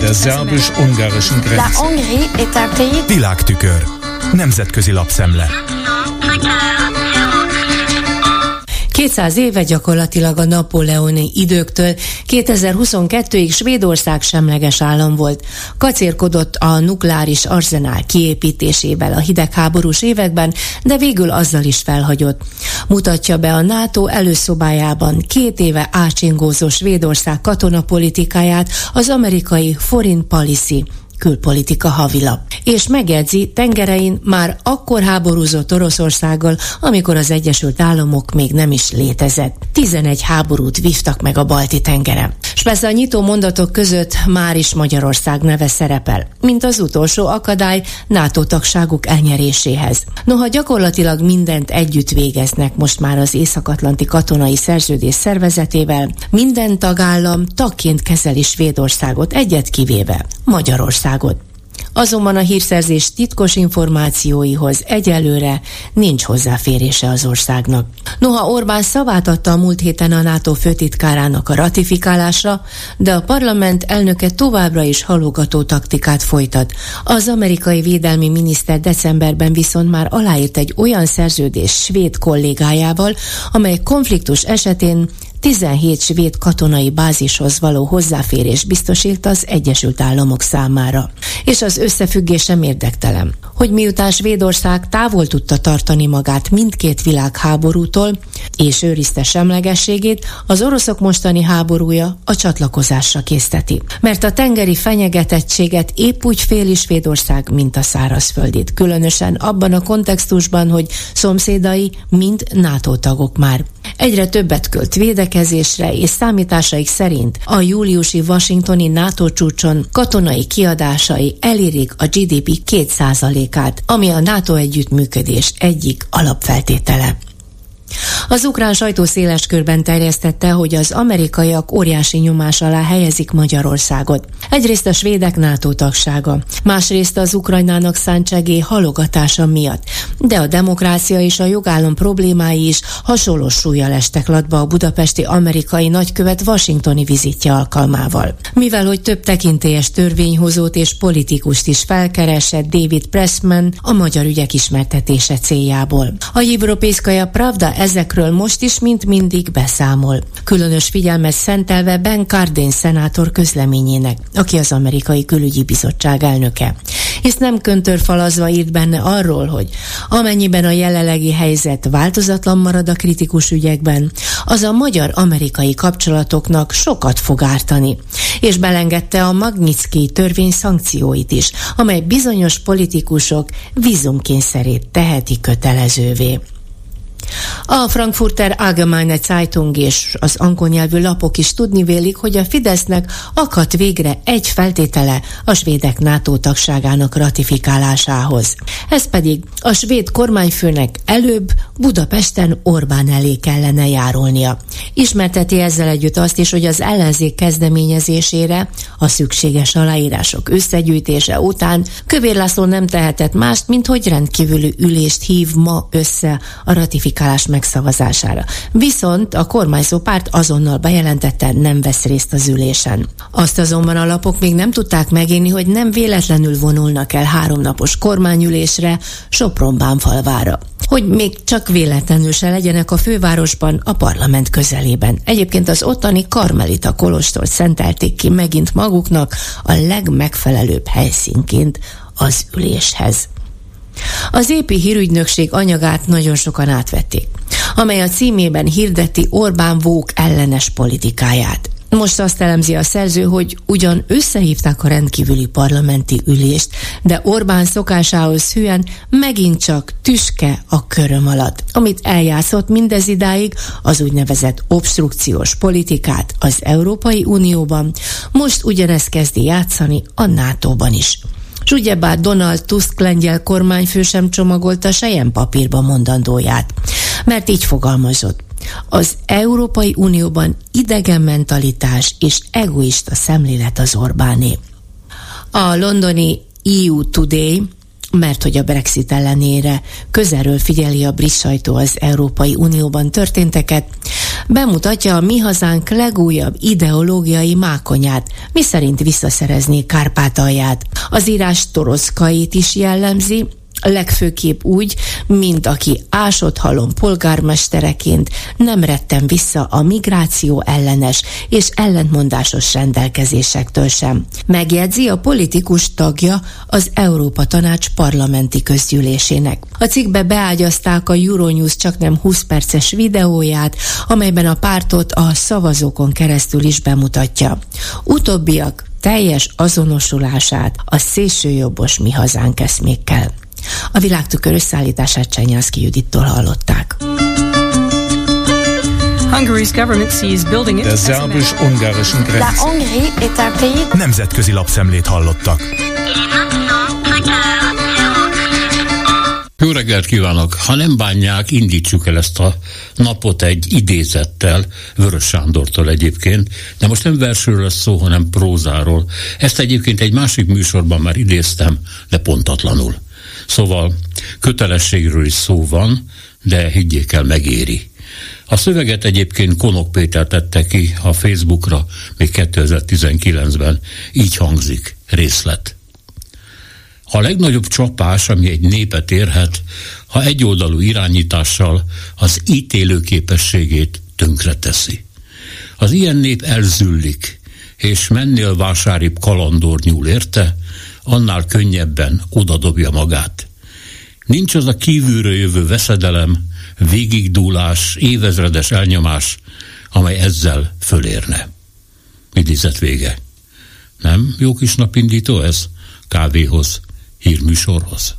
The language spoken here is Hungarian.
Der szerbus-ungarischen Grenze. La Hongrie est un pays Világtükör. Nemzetközi lapszemle. 200 éve gyakorlatilag a napóleoni időktől 2022-ig Svédország semleges állam volt. Kacérkodott a nukleáris arzenál kiépítésével a hidegháborús években, de végül azzal is felhagyott. Mutatja be a NATO előszobájában két éve ácsingózó Svédország katonapolitikáját az amerikai Foreign Policy külpolitika havilap. És megjegyzi, tengerein már akkor háborúzott Oroszországgal, amikor az Egyesült Államok még nem is létezett. 11 háborút vívtak meg a Balti tengeren. S persze a nyitó mondatok között már is Magyarország neve szerepel, mint az utolsó akadály NATO tagságuk elnyeréséhez. Noha gyakorlatilag mindent együtt végeznek most már az Észak-Atlanti Katonai Szerződés szervezetével, minden tagállam tagként kezeli Svédországot, egyet kivéve Magyarország Magyarországot. Azonban a hírszerzés titkos információihoz egyelőre nincs hozzáférése az országnak. Noha Orbán szavát adta a múlt héten a NATO főtitkárának a ratifikálásra, de a parlament elnöke továbbra is halogató taktikát folytat. Az amerikai védelmi miniszter decemberben viszont már aláírt egy olyan szerződés svéd kollégájával, amely konfliktus esetén 17 svéd katonai bázishoz való hozzáférés biztosít az Egyesült Államok számára. És az összefüggés sem érdektelen, hogy miután Svédország távol tudta tartani magát mindkét világháborútól, és őrizte semlegességét, az oroszok mostani háborúja a csatlakozásra készteti. Mert a tengeri fenyegetettséget épp úgy féli Svédország, mint a szárazföldit. Különösen abban a kontextusban, hogy szomszédai mind NATO tagok már. Egyre többet költ védekezésre, és számításaik szerint a júliusi washingtoni NATO csúcson katonai kiadásai elérik a GDP 2%-át, ami a NATO együttműködés egyik alapfeltétele. Az ukrán sajtó széles körben terjesztette, hogy az amerikaiak óriási nyomás alá helyezik Magyarországot. Egyrészt a svédek NATO tagsága, másrészt az Ukrajnának szánt halogatása miatt, de a demokrácia és a jogállam problémái is hasonló súlyjal estek latba a budapesti amerikai nagykövet washingtoni vizitje alkalmával. Mivel, hogy több tekintélyes törvényhozót és politikust is felkeresett David Pressman a magyar ügyek ismertetése céljából. A Jibropészkaja Pravda ezekről most is, mint mindig beszámol. Különös figyelmet szentelve Ben Cardin szenátor közleményének, aki az amerikai külügyi bizottság elnöke. Hisz nem köntörfalazva írt benne arról, hogy amennyiben a jelenlegi helyzet változatlan marad a kritikus ügyekben, az a magyar-amerikai kapcsolatoknak sokat fog ártani. És belengedte a Magnitsky törvény szankcióit is, amely bizonyos politikusok vízumkényszerét teheti kötelezővé. A Frankfurter Allgemeine Zeitung és az angol nyelvű lapok is tudni vélik, hogy a Fidesznek akadt végre egy feltétele a svédek NATO tagságának ratifikálásához. Ez pedig a svéd kormányfőnek előbb Budapesten Orbán elé kellene járulnia. Ismerteti ezzel együtt azt is, hogy az ellenzék kezdeményezésére a szükséges aláírások összegyűjtése után Kövér László nem tehetett mást, mint hogy rendkívüli ülést hív ma össze a ratifikálás megszavazására. Viszont a kormányzó párt azonnal bejelentette, nem vesz részt az ülésen. Azt azonban a lapok még nem tudták megélni, hogy nem véletlenül vonulnak el háromnapos kormányülésre Sopron-Bánfalvára hogy még csak véletlenül se legyenek a fővárosban, a parlament közelében. Egyébként az ottani Karmelita Kolostort szentelték ki megint maguknak a legmegfelelőbb helyszínként az üléshez. Az épi hírügynökség anyagát nagyon sokan átvették, amely a címében hirdeti Orbán Vók ellenes politikáját. Most azt elemzi a szerző, hogy ugyan összehívták a rendkívüli parlamenti ülést, de Orbán szokásához hűen megint csak tüske a köröm alatt, amit eljátszott mindez idáig az úgynevezett obstrukciós politikát az Európai Unióban, most ugyanezt kezdi játszani a NATO-ban is. S ugyebár Donald Tusk lengyel kormányfő sem csomagolta sejen papírba mondandóját, mert így fogalmazott. Az Európai Unióban idegen mentalitás és egoista szemlélet az Orbáné. A londoni EU Today mert hogy a Brexit ellenére közelről figyeli a brit sajtó az Európai Unióban történteket, bemutatja a mi hazánk legújabb ideológiai mákonyát, mi szerint visszaszerezni Kárpátalját. Az írás toroszkait is jellemzi, legfőképp úgy, mint aki ásott halom polgármestereként nem rettem vissza a migráció ellenes és ellentmondásos rendelkezésektől sem. Megjegyzi a politikus tagja az Európa Tanács parlamenti közgyűlésének. A cikkbe beágyazták a Euronews csak nem 20 perces videóját, amelyben a pártot a szavazókon keresztül is bemutatja. Utóbbiak teljes azonosulását a szélsőjobbos mi hazánk eszmékkel. A világtükör összeállítását Csenyászki Judittól hallották. Der szerbus-ungarischen Grenze. Nemzetközi lapszemlét hallottak. Jó reggelt kívánok! Ha nem bánják, indítsuk el ezt a napot egy idézettel, Vörös Sándortól egyébként, de most nem versről lesz szó, hanem prózáról. Ezt egyébként egy másik műsorban már idéztem, de pontatlanul. Szóval kötelességről is szó van, de higgyék el, megéri. A szöveget egyébként Konok Péter tette ki a Facebookra még 2019-ben, így hangzik, részlet. A legnagyobb csapás, ami egy népet érhet, ha egyoldalú irányítással az ítélő képességét tönkreteszi. Az ilyen nép elzüllik, és mennél vásáribb kalandor nyúl érte, annál könnyebben odadobja magát. Nincs az a kívülről jövő veszedelem, végigdúlás, évezredes elnyomás, amely ezzel fölérne. Idézet vége. Nem jó kis napindító ez? Kávéhoz, hírműsorhoz.